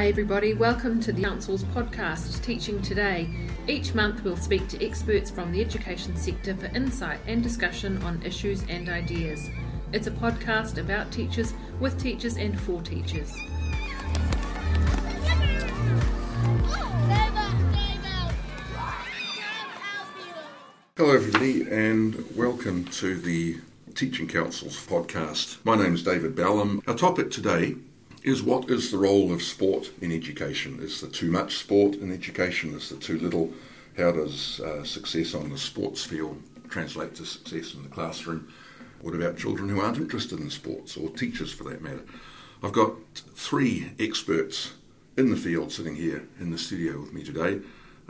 Hi, everybody. Welcome to the Council's podcast, Teaching Today. Each month, we'll speak to experts from the education sector for insight and discussion on issues and ideas. It's a podcast about teachers, with teachers, and for teachers. Hello, everybody, and welcome to the Teaching Council's podcast. My name is David Ballum. Our topic today is what is the role of sport in education? Is there too much sport in education? Is there too little? How does uh, success on the sports field translate to success in the classroom? What about children who aren't interested in sports, or teachers for that matter? I've got three experts in the field sitting here in the studio with me today.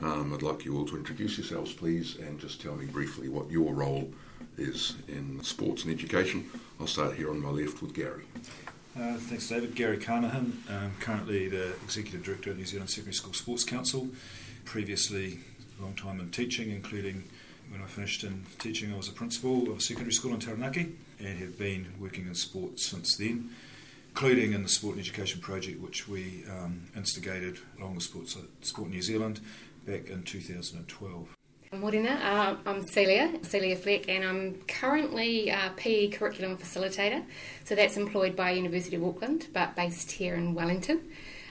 Um, I'd like you all to introduce yourselves, please, and just tell me briefly what your role is in sports and education. I'll start here on my left with Gary. Uh, thanks, David. Gary Carnachan, um, currently the Executive Director of New Zealand Secondary School Sports Council. Previously, a long time in teaching, including when I finished in teaching, I was a principal of a secondary school in Taranaki and have been working in sports since then, including in the Sport and Education Project, which we um, instigated along with Sports, Sport New Zealand back in 2012. Morena, uh, I'm Celia, Celia Fleck, and I'm currently a PE curriculum facilitator. So that's employed by University of Auckland, but based here in Wellington.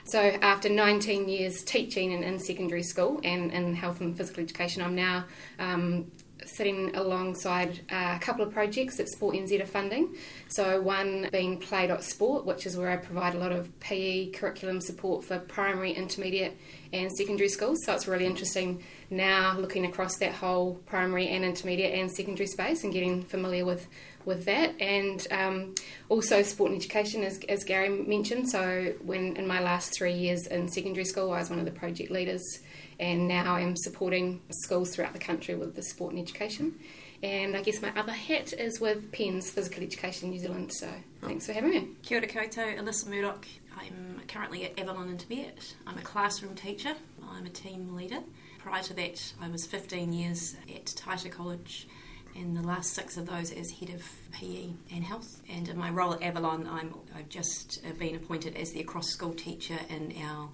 So after 19 years teaching in, in secondary school and in health and physical education, I'm now um, sitting alongside a couple of projects that Sport NZ are funding. So, one being Play Sport, which is where I provide a lot of PE curriculum support for primary, intermediate, and secondary schools. So, it's really interesting now looking across that whole primary and intermediate and secondary space and getting familiar with, with that. And um, also, sport and education, as, as Gary mentioned. So, when in my last three years in secondary school, I was one of the project leaders and now I'm supporting schools throughout the country with the sport and education. And I guess my other hat is with PENZ Physical Education New Zealand. So oh. thanks for having me. Kia ora koutou, Alyssa Murdoch. I'm currently at Avalon Intermediate. I'm a classroom teacher. I'm a team leader. Prior to that, I was 15 years at Taita College and the last six of those as head of PE and health. And in my role at Avalon, I'm, I've just been appointed as the across school teacher in our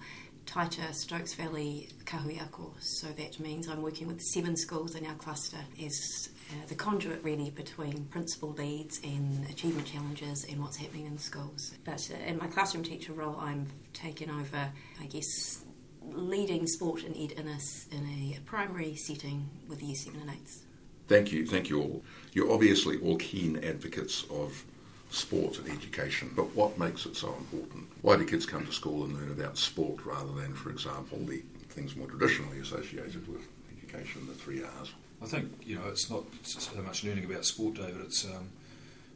Taita Stokes Valley Kāhui Ako. So that means I'm working with seven schools in our cluster as uh, the conduit really between principal leads and achievement challenges and what's happening in schools. But uh, in my classroom teacher role, I'm taking over, I guess, leading sport and ed in a, in a primary setting with year 7 and 8s. Thank you, thank you all. You're obviously all keen advocates of sport and education, but what makes it so important? Why do kids come to school and learn about sport rather than, for example, the things more traditionally associated with education, the three R's? I think you know it's not so much learning about sport, David. It's um,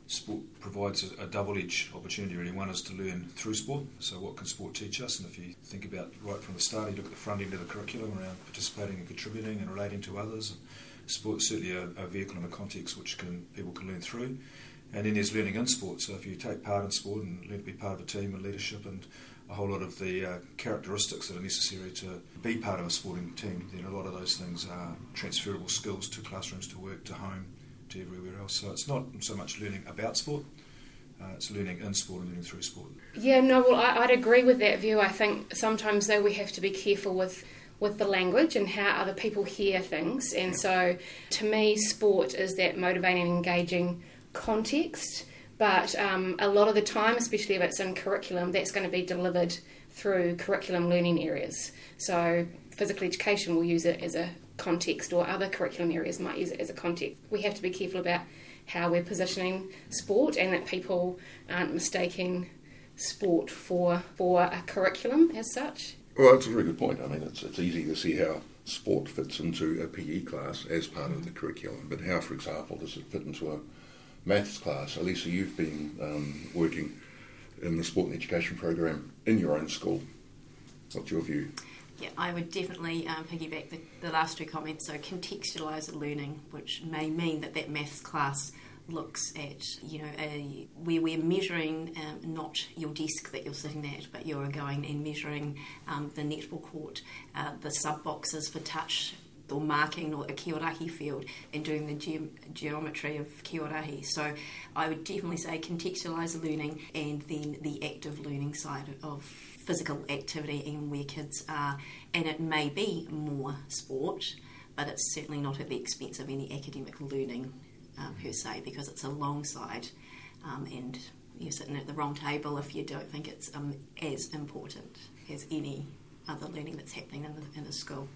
sport provides a, a double-edged opportunity. Really, one is to learn through sport. So, what can sport teach us? And if you think about right from the start, you look at the front end of the curriculum around participating and contributing and relating to others. Sport certainly a, a vehicle and a context which can people can learn through. And then there's learning in sport. So if you take part in sport and learn to be part of a team and leadership and a whole lot of the uh, characteristics that are necessary to be part of a sporting team, then a lot of those things are transferable skills to classrooms, to work, to home, to everywhere else. So it's not so much learning about sport, uh, it's learning in sport and learning through sport. Yeah, no, well, I, would agree with that view. I think sometimes, though, we have to be careful with with the language and how other people hear things. And so, to me, sport is that motivating, engaging context, but um, a lot of the time, especially if it's in curriculum, that's going to be delivered through curriculum learning areas. So, physical education will use it as a context, or other curriculum areas might use it as a context. We have to be careful about how we're positioning sport and that people aren't mistaking sport for for a curriculum as such. Well, that's a very good point. I mean, it's, it's easy to see how sport fits into a PE class as part of the curriculum, but how, for example, does it fit into a maths class. Alyssa, you've been um, working in the sport and education program in your own school. What's your view? Yeah, I would definitely um, piggyback the, the, last two comments. So contextualise learning, which may mean that that maths class looks at you know a, where we're measuring um, not your desk that you're sitting at, but you're going and measuring um, the netball court, uh, the sub boxes for touch or marking or a kiorahi field and doing the ge- geometry of kiorahi. So I would definitely say contextualise learning and then the active learning side of physical activity and where kids are, and it may be more sport, but it's certainly not at the expense of any academic learning um, per se, because it's alongside, um, and you're sitting at the wrong table if you don't think it's um, as important as any other learning that's happening in the, in the school.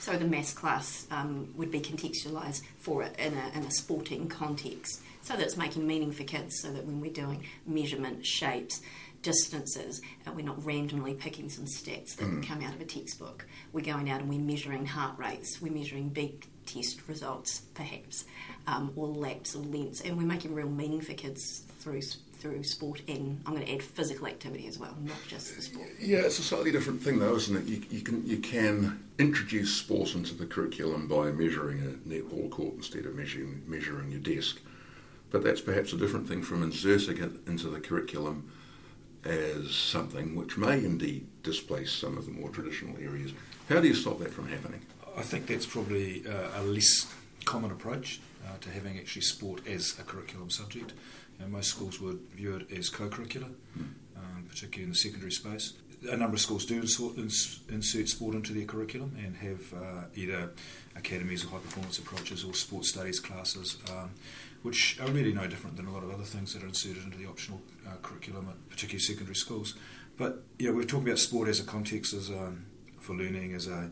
So the maths class um, would be contextualised for it in a, in a sporting context, so that it's making meaning for kids. So that when we're doing measurement, shapes, distances, uh, we're not randomly picking some stats that mm. come out of a textbook. We're going out and we're measuring heart rates. We're measuring beep test results, perhaps, um, or laps or lengths, and we're making real meaning for kids through through sport and I'm going to add physical activity as well, not just the sport. Yeah, it's a slightly different thing though, isn't it? You, you can you can introduce sport into the curriculum by measuring a netball court instead of measuring measuring your desk, but that's perhaps a different thing from inserting it into the curriculum as something which may indeed displace some of the more traditional areas. How do you stop that from happening? I think that's probably uh, a less common approach uh, to having actually sport as a curriculum subject. You know, most schools would view it as co-curricular, um, particularly in the secondary space. A number of schools do insert sport into their curriculum and have uh, either academies or high performance approaches or sports studies classes, um, which are really no different than a lot of other things that are inserted into the optional uh, curriculum at particularly secondary schools. But you know, we're talking about sport as a context, as um, for learning, as a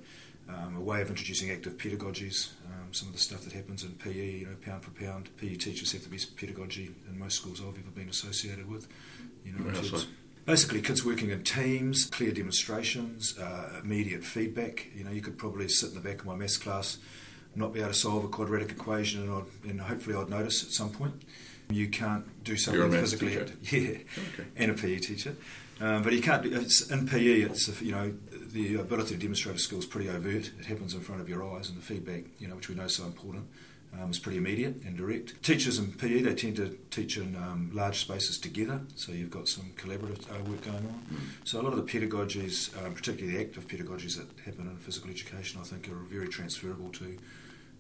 um, a way of introducing active pedagogies. Um, some of the stuff that happens in PE, you know, pound for pound, PE teachers have the best pedagogy in most schools I've ever been associated with. You know, yeah, basically kids working in teams, clear demonstrations, uh, immediate feedback. You know, you could probably sit in the back of my maths class, not be able to solve a quadratic equation, and, I'd, and hopefully I'd notice at some point. You can't do something physically, teacher. yeah, okay. and a PE teacher. Um, but you can't. It's, in PE, it's you know the ability to demonstrate a skill is pretty overt. It happens in front of your eyes, and the feedback, you know, which we know is so important, um, is pretty immediate and direct. Teachers in PE they tend to teach in um, large spaces together, so you've got some collaborative uh, work going on. Mm. So a lot of the pedagogies, um, particularly the active pedagogies that happen in physical education, I think are very transferable to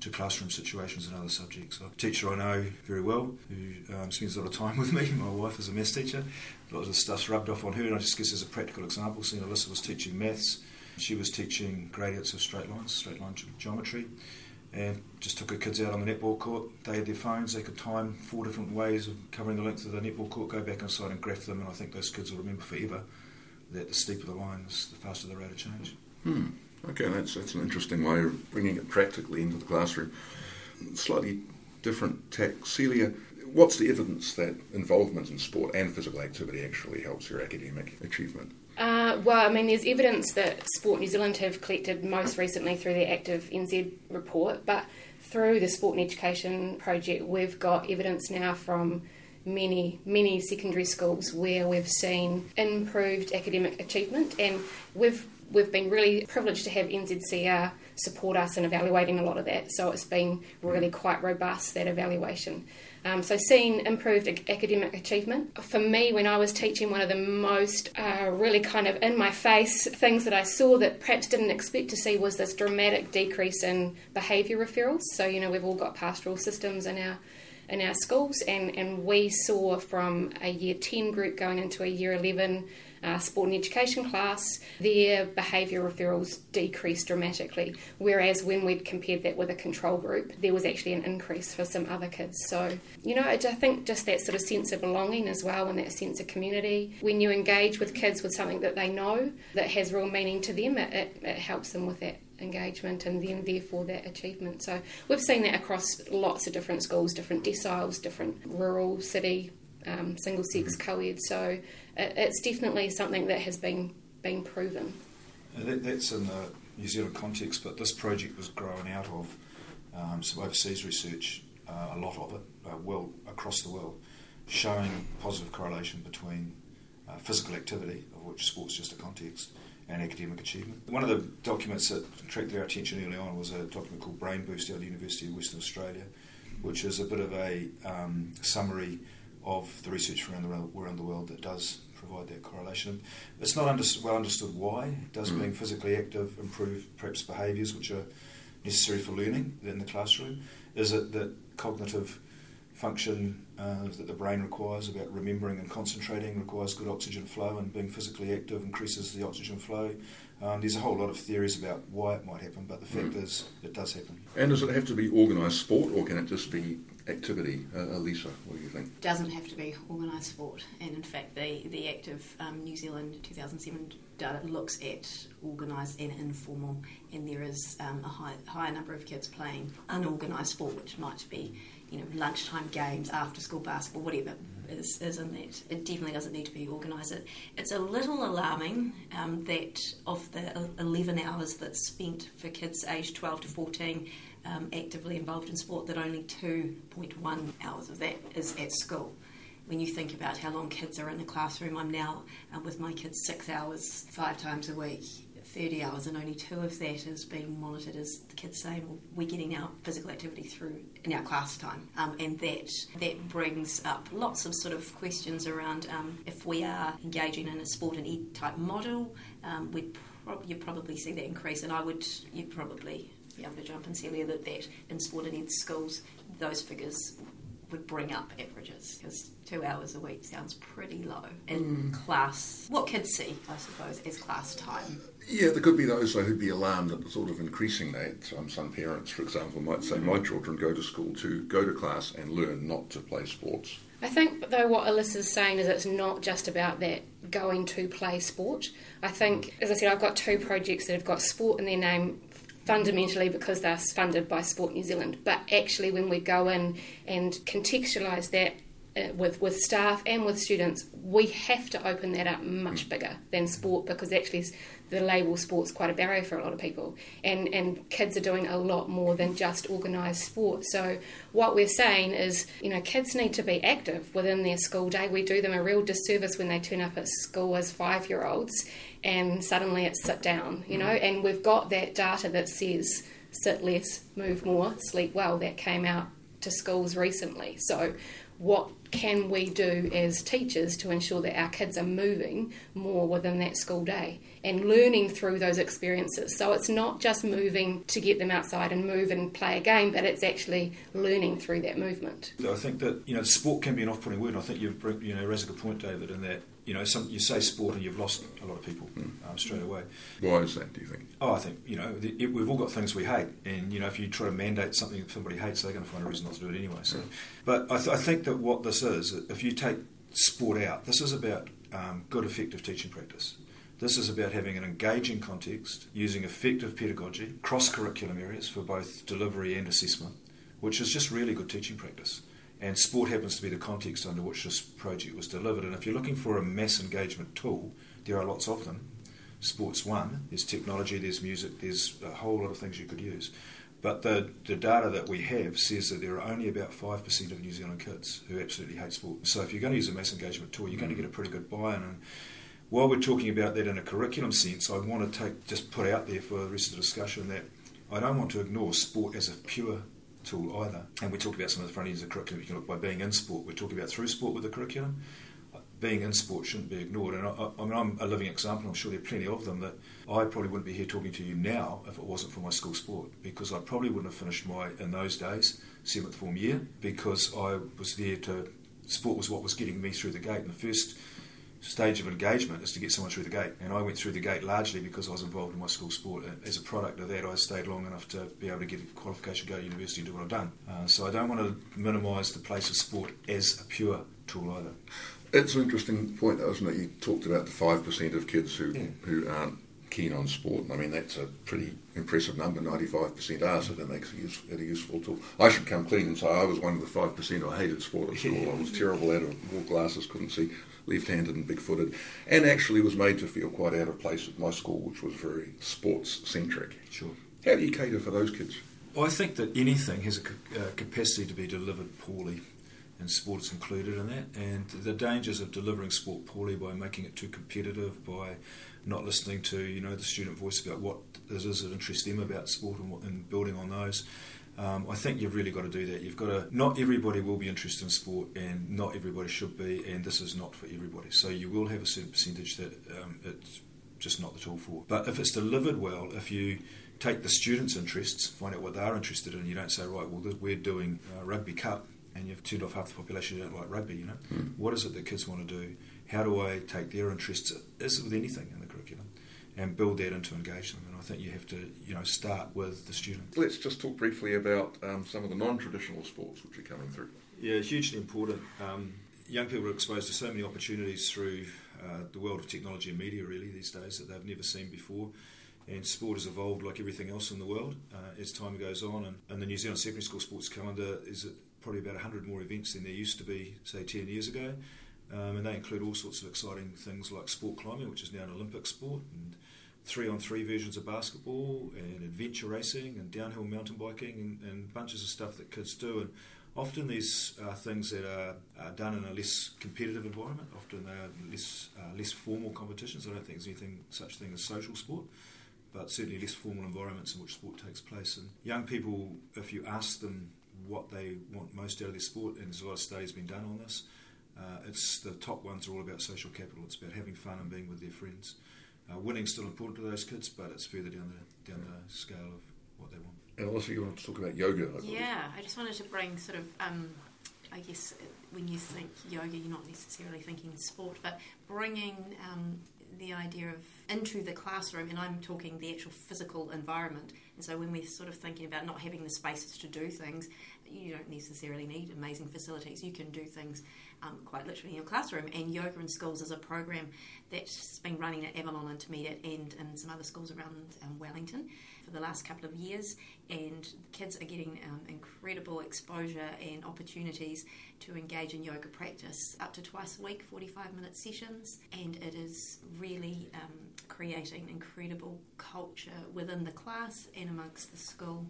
to classroom situations and other subjects. A teacher I know very well who um, spends a lot of time with me. My wife is a maths teacher. A lot of the stuff's rubbed off on her, and I just guess as a practical example, seeing Alyssa was teaching maths. She was teaching gradients of straight lines, straight line geometry, and just took her kids out on the netball court. They had their phones, they could time four different ways of covering the length of the netball court, go back inside and graph them, and I think those kids will remember forever that the steeper the line, the faster the rate of change. Hmm. Okay, that's, that's an interesting way of bringing it practically into the classroom. Slightly different tack. Celia, what's the evidence that involvement in sport and physical activity actually helps your academic achievement? Uh, well, I mean, there's evidence that Sport New Zealand have collected most recently through their Active NZ report, but through the Sport and Education project, we've got evidence now from many, many secondary schools where we've seen improved academic achievement, and we've we've been really privileged to have NZCER support us in evaluating a lot of that. So it's been really quite robust that evaluation. Um, so seeing improved academic achievement for me when I was teaching, one of the most uh, really kind of in my face things that I saw that perhaps didn't expect to see was this dramatic decrease in behaviour referrals. So you know we've all got pastoral systems in our in our schools, and, and we saw from a year 10 group going into a year 11 uh, sport and education class, their behaviour referrals decreased dramatically. Whereas when we'd compared that with a control group, there was actually an increase for some other kids. So, you know, I think just that sort of sense of belonging as well and that sense of community. When you engage with kids with something that they know that has real meaning to them, it, it, it helps them with that engagement and then therefore that achievement. So we've seen that across lots of different schools, different deciles, different rural, city, um, single sex mm-hmm. co ed. So it, it's definitely something that has been been proven. That, that's in the New Zealand context, but this project was growing out of um, some overseas research, uh, a lot of it, uh, well across the world, showing positive correlation between uh, physical activity, of which sport's just a context, and academic achievement. One of the documents that attracted our attention early on was a document called Brain Boost out of the University of Western Australia, which is a bit of a um, summary of the research around the, around the world that does provide that correlation. It's not under, well understood why. Does mm. being physically active improve perhaps behaviours which are necessary for learning in the classroom? Is it that cognitive function uh, that the brain requires about remembering and concentrating requires good oxygen flow, and being physically active increases the oxygen flow. Um, there's a whole lot of theories about why it might happen, but the fact mm. is it does happen. And does it have to be organised sport, or can it just be activity? Uh, Alyssa, what do you think? Doesn't have to be organised sport, and in fact, the the active um, New Zealand 2007 data looks at organised and informal, and there is um, a high, higher number of kids playing unorganised sport, which might be you know lunchtime games, after school basketball, whatever is, is in that. It definitely doesn't need to be organised. It, it's a little alarming um, that of the 11 hours that's spent for kids aged 12 to 14 um, actively involved in sport, that only 2.1 hours of that is at school when you think about how long kids are in the classroom, I'm now uh, with my kids six hours, five times a week. 30 hours and only two of that is being monitored as the kids say well, we're getting our physical activity through in our class time um, and that that brings up lots of sort of questions around um, if we are engaging in a sport and ed type model um, we'd prob- you'd probably see that increase and I would you'd probably be able to jump and see that that in sport and ed schools those figures would bring up averages because two hours a week sounds pretty low in mm. class. What kids see, I suppose, as class time. Yeah, there could be those who'd be alarmed at the sort of increasing that. Um, some parents, for example, might say, "My children go to school to go to class and learn, not to play sports." I think, though, what Alyssa's saying is it's not just about that going to play sport. I think, as I said, I've got two projects that have got sport in their name fundamentally because they're funded by Sport New Zealand. But actually, when we go in and contextualise that Uh, with with staff and with students, we have to open that up much bigger than sport because actually the label sport's quite a barrier for a lot of people, and and kids are doing a lot more than just organised sport. So what we're saying is, you know, kids need to be active within their school day. We do them a real disservice when they turn up at school as five year olds, and suddenly it's sit down, you know. And we've got that data that says sit less, move more, sleep well. That came out to schools recently. So what can we do as teachers to ensure that our kids are moving more within that school day and learning through those experiences? So it's not just moving to get them outside and move and play a game, but it's actually learning through that movement. I think that you know sport can be an off-putting word. I think you've you know raised a good point, David, in that you know, some, you say sport and you've lost a lot of people mm. um, straight away. Why is that? Do you think? Oh, I think you know the, it, we've all got things we hate, and you know if you try to mandate something that somebody hates, they're going to find a reason not to do it anyway. So, mm. but I, th- I, think that what this is, if you take sport out, this is about um, good, effective teaching practice. This is about having an engaging context, using effective pedagogy, cross curriculum areas for both delivery and assessment, which is just really good teaching practice and sport happens to be the context under which this project was delivered. And if you're looking for a mass engagement tool, there are lots of them. Sport's one. There's technology, there's music, there's a whole lot of things you could use. But the, the data that we have says that there are only about 5% of New Zealand kids who absolutely hate sport. So if you're going to use a mass engagement tool, you're going to get a pretty good buy-in. And while we're talking about that in a curriculum sense, I want to take just put out there for the rest of the discussion that I don't want to ignore sport as a pure tool either. And we talk about some of the front ends of curriculum. You can look by being in sport. We talk about through sport with the curriculum. Uh, being in sport shouldn't be ignored. And I, I mean, I'm a living example. I'm sure there are plenty of them that I probably wouldn't be here talking to you now if it wasn't for my school sport because I probably wouldn't have finished my in those days seventh form year because I was there to sport was what was getting me through the gate. And the first stage of engagement is to get someone through the gate. And I went through the gate largely because I was involved in my school sport. As a product of that, I stayed long enough to be able to get a qualification, go to university, and do what I've done. Uh, so I don't want to minimise the place of sport as a pure tool either. It's an interesting point, though, isn't it? You talked about the 5% of kids who, yeah. who aren't keen on sport. I mean, that's a pretty impressive number. 95% are, so that makes it a useful tool. I should come clean and say I was one of the 5% I hated sport at school. I was terrible out of wore glasses, couldn't see left-handed and big-footed, and actually was made to feel quite out of place at my school, which was very sports-centric. Sure. How do you cater for those kids? I think that anything has a uh, capacity to be delivered poorly, and sport is included in that. And the dangers of delivering sport poorly by making it too competitive, by not listening to you know the student voice about what it is that interests them about sport and, what, and building on those. Um, I think you've really got to do that. You've got to. Not everybody will be interested in sport, and not everybody should be, and this is not for everybody. So you will have a certain percentage that um, it's just not the tool for. But if it's delivered well, if you take the students' interests, find out what they're interested in, you don't say, right, well, we're doing uh, rugby cup and you've turned off half the population who don't like rugby, you know. Mm. What is it that kids want to do? How do I take their interests, is it with anything in the curriculum, and build that into engage them? And I think you have to, you know, start with the student. Let's just talk briefly about um, some of the non-traditional sports which are coming through. Yeah, hugely important. Um, young people are exposed to so many opportunities through uh, the world of technology and media, really, these days that they've never seen before and sport has evolved like everything else in the world uh, as time goes on. And, and, the New Zealand Secondary School Sports Calendar is probably about 100 more events than there used to be, say, 10 years ago. Um, and they include all sorts of exciting things like sport climbing, which is now an Olympic sport, and three on three versions of basketball, and adventure racing, and downhill mountain biking, and, and bunches of stuff that kids do. And often these are things that are, are, done in a less competitive environment. Often they are less uh, less formal competitions. I don't think there's anything such thing as social sport but certainly less formal environments in which sport takes place. And young people, if you ask them what they want most out of their sport, and there's a lot of studies been done on this, uh, it's the top ones are all about social capital. It's about having fun and being with their friends. Uh, winning's still important to those kids, but it's further down the down the scale of what they want. And also, you want to talk about yoga. I yeah, I just wanted to bring sort of. Um, I guess when you think yoga, you're not necessarily thinking sport, but bringing um, the idea of into the classroom, and I'm talking the actual physical environment. And so when we're sort of thinking about not having the spaces to do things, you don't necessarily need amazing facilities. You can do things um, quite literally in your classroom. And Yoga in Schools is a program that's been running at Avalon Intermediate and in some other schools around um, Wellington for the last couple of years. And kids are getting um, incredible exposure and opportunities to engage in yoga practice up to twice a week, 45 minute sessions. And it is really um, creating incredible culture within the class and amongst the school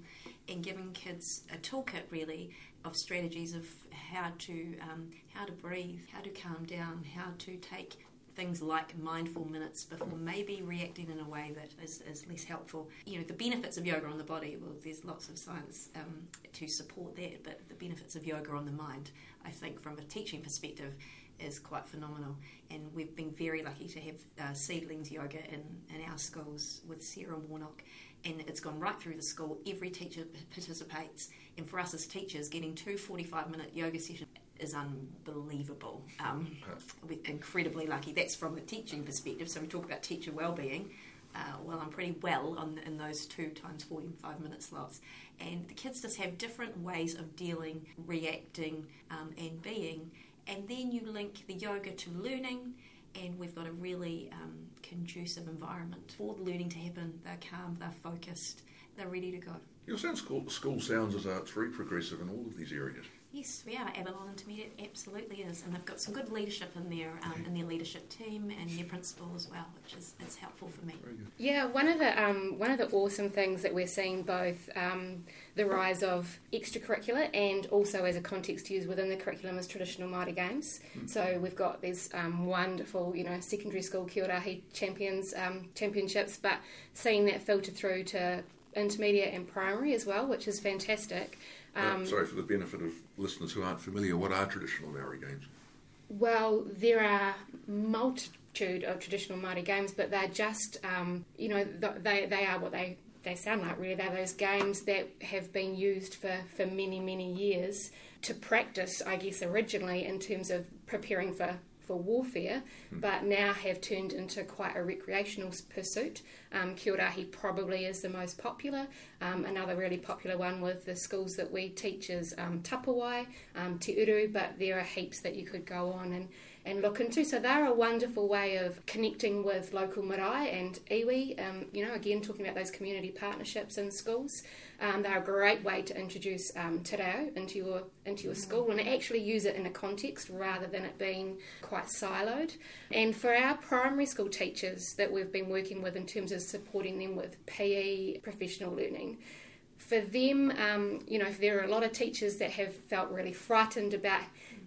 and giving kids a toolkit really of strategies of how to um, how to breathe, how to calm down, how to take things like mindful minutes before maybe reacting in a way that is, is less helpful. You know, the benefits of yoga on the body, well, there's lots of science um, to support that, but the benefits of yoga on the mind, I think, from a teaching perspective, is quite phenomenal. And we've been very lucky to have uh, seedlings yoga in, in our schools with Sarah Warnock, and it's gone right through the school. Every teacher participates, and for us as teachers, getting two 45 minute yoga sessions is unbelievable. Um, we're incredibly lucky. That's from a teaching perspective. So we talk about teacher well-being. Uh, well, I'm pretty well on, in those two times 45 minute slots. And the kids just have different ways of dealing, reacting, um, and being. And then you link the yoga to learning, and we've got a really um, conducive environment for the learning to happen. They're calm, they're focused, they're ready to go. Your sound school, school sounds as though it's very progressive in all of these areas. Yes, we are. Avalon Intermediate absolutely is, and they've got some good leadership in their um, in their leadership team and their principal as well, which is it's helpful for me. Yeah, one of the um, one of the awesome things that we're seeing both um, the rise of extracurricular and also as a context used within the curriculum is traditional Māori games. Mm. So we've got these um, wonderful, you know, secondary school Kia champions um, championships, but seeing that filter through to intermediate and primary as well, which is fantastic. Um, uh, sorry, for the benefit of listeners who aren't familiar, what are traditional Maori games? Well, there are multitude of traditional Māori games, but they're just, um, you know, they, they are what they, they sound like, really. They're those games that have been used for, for many, many years to practice, I guess, originally in terms of preparing for for warfare, mm. but now have turned into quite a recreational pursuit. Um, Kiorahi probably is the most popular. Um, another really popular one with the schools that we teach is um, Tapawai, um, Te Uru, but there are heaps that you could go on and and look into. So they're a wonderful way of connecting with local marae and iwi. Um, you know, again talking about those community partnerships in schools. Um, they're a great way to introduce um, te reo into your into your school and actually use it in a context rather than it being quite siloed. And for our primary school teachers that we've been working with in terms of supporting them with PE professional learning for them, um, you know, there are a lot of teachers that have felt really frightened about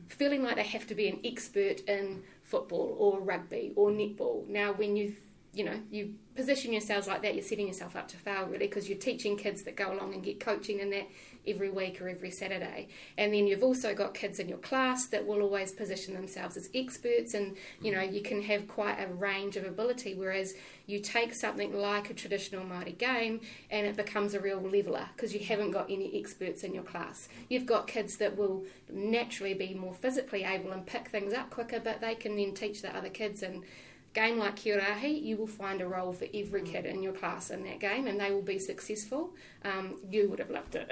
feeling like they have to be an expert in football or rugby or netball. Now, when you you know, you position yourselves like that, you're setting yourself up to fail really because you're teaching kids that go along and get coaching in that every week or every Saturday. And then you've also got kids in your class that will always position themselves as experts and, you know, you can have quite a range of ability whereas you take something like a traditional Māori game and it becomes a real leveller because you haven't got any experts in your class. You've got kids that will naturally be more physically able and pick things up quicker but they can then teach the other kids and game like Kiorahi, you will find a role for every mm. kid in your class in that game and they will be successful. Um, you would have loved it.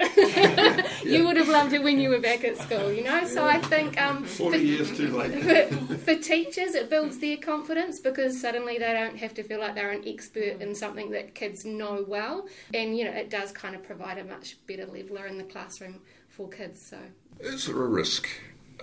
you would have loved it when you were back at school, you know? So I think. Um, 40 for, years too late. for, for, teachers, it builds their confidence because suddenly they don't have to feel like they're an expert in something that kids know well. And, you know, it does kind of provide a much better leveller in the classroom for kids. So. Is there a risk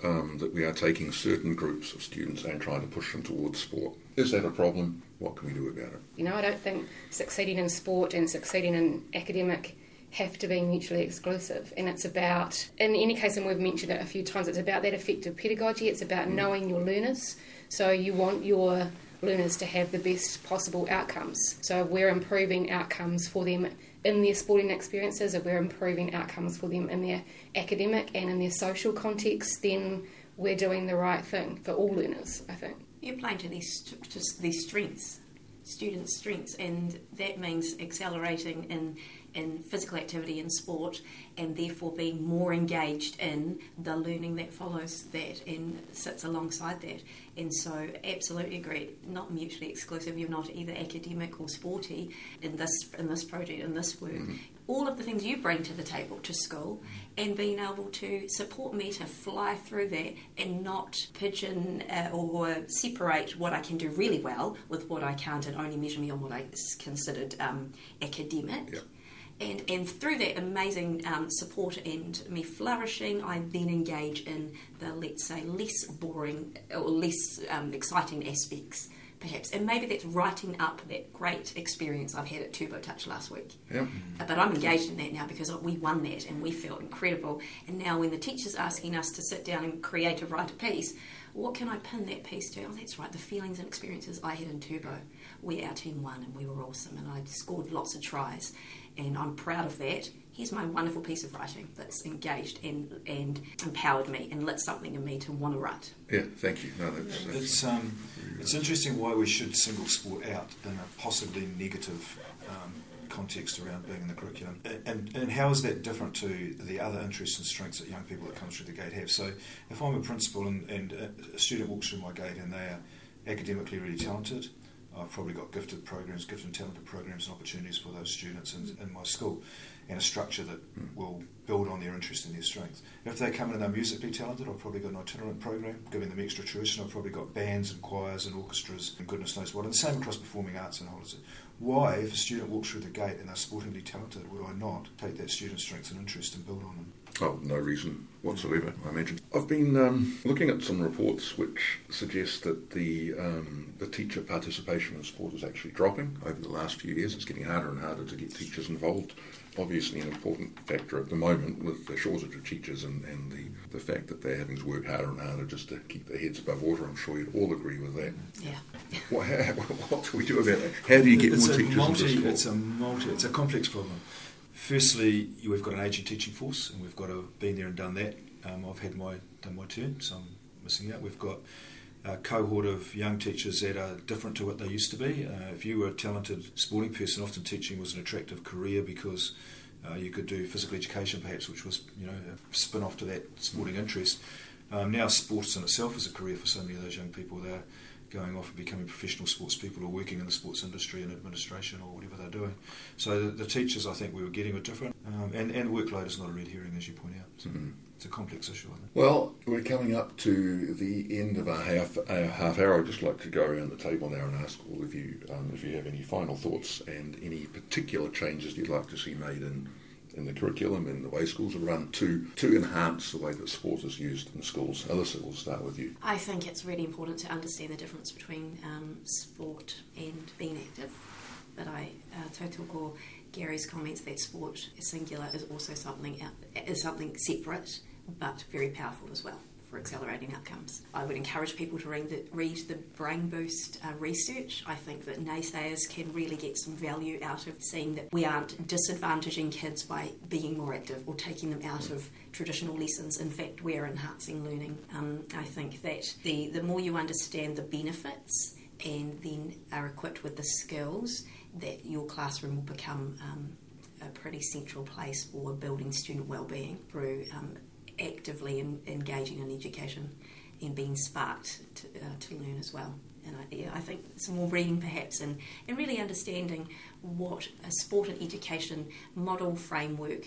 um, that we are taking certain groups of students and trying to push them towards sport. Is that a problem? What can we do about it? You know, I don't think succeeding in sport and succeeding in academic have to be mutually exclusive. And it's about, in any case, and we've mentioned it a few times, it's about that effective pedagogy. It's about mm. knowing your learners. So you want your learners to have the best possible outcomes. So we're improving outcomes for them in their sporting experiences, if we're improving outcomes for them in their academic and in their social context, then we're doing the right thing for all learners, I think. You're playing to these, to these strengths, students' strengths, and that means accelerating in in physical activity and sport and therefore being more engaged in the learning that follows that and sits alongside that. And so, absolutely agree, not mutually exclusive. You're not either academic or sporty in this in this project in this work. Mm-hmm. All of the things you bring to the table to school, and being able to support me to fly through that and not pigeon uh, or separate what I can do really well with what I can't, and only measure me on what I considered um, academic. Yep and, and through that amazing um, support and me flourishing, I then engage in the, let's say, less boring or less um, exciting aspects, perhaps. And maybe that's writing up that great experience I've had at Turbo Touch last week. Yep. Uh, but I'm engaged in that now because we won that and we felt incredible. And now when the teacher's asking us to sit down and create a write a piece, what can I pin that piece to? Oh, that's right, the feelings and experiences I had in Turbo, where our team won and we were awesome and I scored lots of tries and I'm proud of that. Here's my wonderful piece of writing that's engaged and, and empowered me and lit something in me to want to write. Yeah, thank you. No, that's, that's it's um, it's interesting why we should single sport out in a possibly negative um, context around being in the curriculum, and, and how is that different to the other interests and strengths that young people that come through the gate have? So, if I'm a principal and, and a student walks through my gate and they are academically really talented, I've probably got gifted programs, gifted and talented programs and opportunities for those students in, in my school, and a structure that mm. will build on their interest and their strengths. If they come in and they're musically talented, I've probably got an itinerant program giving them extra tuition. I've probably got bands and choirs and orchestras and goodness knows what. And the same across performing arts and all. Why, if a student walks through the gate and they're sportingly talented, would I not take that student's strengths and interest and build on them? Oh, no reason whatsoever, I imagine. I've been um, looking at some reports which suggest that the um, the teacher participation in sport is actually dropping over the last few years. It's getting harder and harder to get teachers involved. Obviously, an important factor at the moment with the shortage of teachers and, and the, the fact that they're having to work harder and harder just to keep their heads above water. I'm sure you'd all agree with that. Yeah. What, how, what do we do about that? How do you get it's more teachers multi, into sport? It's a multi. It's a complex problem. Firstly, we've got an aging teaching force, and we've got to been there and done that. Um, I've had my done my turn, so I'm missing out. We've got a cohort of young teachers that are different to what they used to be. Uh, if you were a talented sporting person, often teaching was an attractive career because uh, you could do physical education, perhaps, which was you know a spin off to that sporting interest. Um, now, sports in itself is a career for so many of those young people. They're going off and becoming professional sports people or working in the sports industry and administration or whatever they're doing. So the, the teachers I think we were getting were different, um, and, and workload is not a red herring as you point out. So mm-hmm. It's a complex issue. I think. Well, we're coming up to the end of our half our half hour. I'd just like to go around the table now and ask all of you um, if you have any final thoughts and any particular changes you'd like to see made in in the curriculum in the way schools are run to to enhance the way that sport is used in schools. Alyssa, we'll start with you. I think it's really important to understand the difference between um, sport and being active. But I uh, tautoko Gary's comments that sport singular is also something is something separate but very powerful as well for accelerating outcomes. I would encourage people to read the, read the Brain Boost uh, research. I think that naysayers can really get some value out of seeing that we aren't disadvantaging kids by being more active or taking them out of traditional lessons. In fact, we're enhancing learning. Um, I think that the, the more you understand the benefits and then are equipped with the skills, that your classroom will become um, a pretty central place for building student well-being through um, actively in, engaging in education and being sparked to, uh, to learn as well. And I, yeah, I think some more reading perhaps and, and really understanding what a sport and education model framework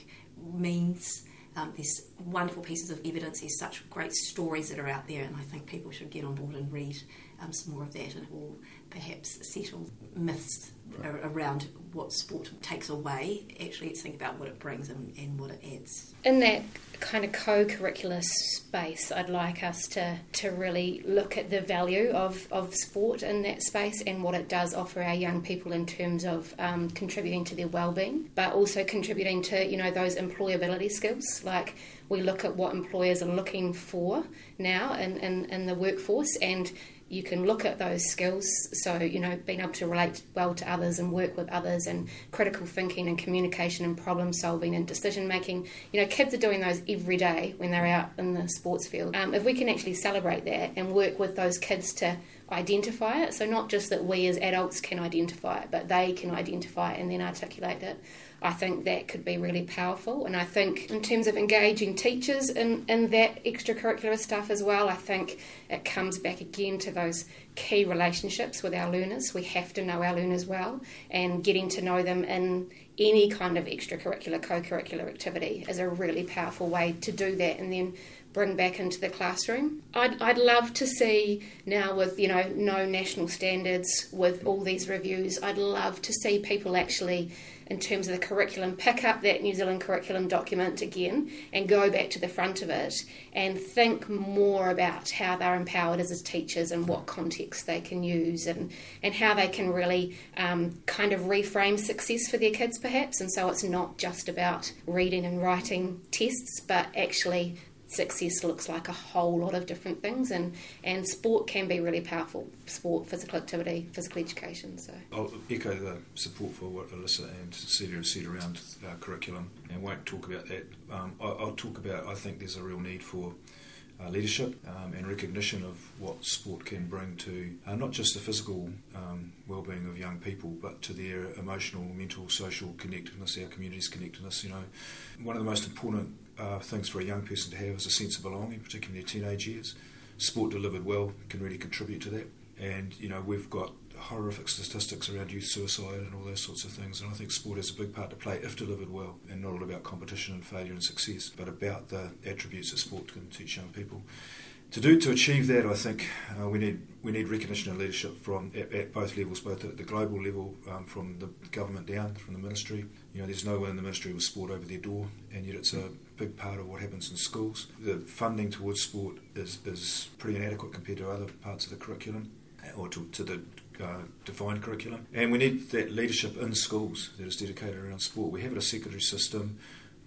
means. Um, there's wonderful pieces of evidence, there's such great stories that are out there, and I think people should get on board and read um, some more of that, and it will perhaps settle myths right. around what sport takes away. Actually, it's think about what it brings and, and what it adds. In that kind of co-curricular space, I'd like us to, to really look at the value of, of sport in that space and what it does offer our young people in terms of um, contributing to their well-being, but also contributing to you know those employability skills. Like we look at what employers are looking for now in, in, in the workforce and you can look at those skills. So, you know, being able to relate well to others and work with others and critical thinking and communication and problem solving and decision making. You know, kids are doing those every day when they're out in the sports field. Um, if we can actually celebrate that and work with those kids to identify it, so not just that we as adults can identify it, but they can identify it and then articulate it. I think that could be really powerful. And I think, in terms of engaging teachers in, in that extracurricular stuff as well, I think it comes back again to those key relationships with our learners. We have to know our learners well, and getting to know them in any kind of extracurricular, co curricular activity is a really powerful way to do that. And then bring back into the classroom. I'd, I'd love to see now with you know no national standards with all these reviews. I'd love to see people actually in terms of the curriculum, pick up that New Zealand curriculum document again and go back to the front of it and think more about how they're empowered as teachers and what context they can use and, and how they can really um, kind of reframe success for their kids, perhaps. And so it's not just about reading and writing tests, but actually success looks like a whole lot of different things, and, and sport can be really powerful. Sport, physical activity, physical education. So I'll echo the support for what Alyssa and Celia have said around uh, curriculum, and won't talk about that. Um, I, will talk about. I think there's a real need for. Uh, leadership um, and recognition of what sport can bring to uh, not just the physical um, well-being of young people, but to their emotional, mental, social connectedness, our community's connectedness. You know, one of the most important uh, things for a young person to have is a sense of belonging, particularly in their teenage years. Sport delivered well can really contribute to that. And, you know, we've got horrific statistics around youth suicide and all those sorts of things. And I think sport has a big part to play if delivered well, and not all about competition and failure and success, but about the attributes that sport can teach young people. To do to achieve that, I think uh, we need we need recognition and leadership from at, at both levels, both at the global level, um, from the government down, from the ministry. You know, there's no one in the ministry with sport over their door, and yet it's a big part of what happens in schools. The funding towards sport is, is pretty inadequate compared to other parts of the curriculum or to, to the uh, defined curriculum. And we need that leadership in schools that is dedicated around sport. We have a secondary system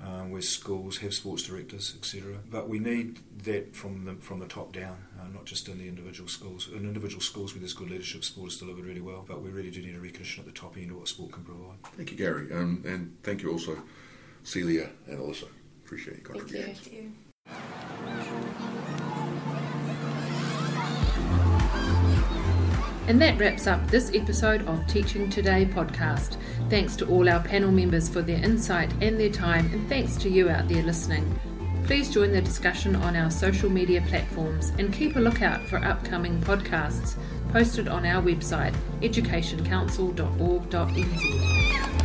um, where schools have sports directors, etc. But we need that from the from the top down, uh, not just in the individual schools. In individual schools where there's good leadership, sport is delivered really well. But we really do need a recognition at the top end of what sport can provide. Thank you, Gary, um, and thank you also, Celia and Alyssa. Appreciate your contributions. Thank you. And that wraps up this episode of Teaching Today podcast. Thanks to all our panel members for their insight and their time, and thanks to you out there listening. Please join the discussion on our social media platforms and keep a lookout for upcoming podcasts posted on our website educationcouncil.org.nz.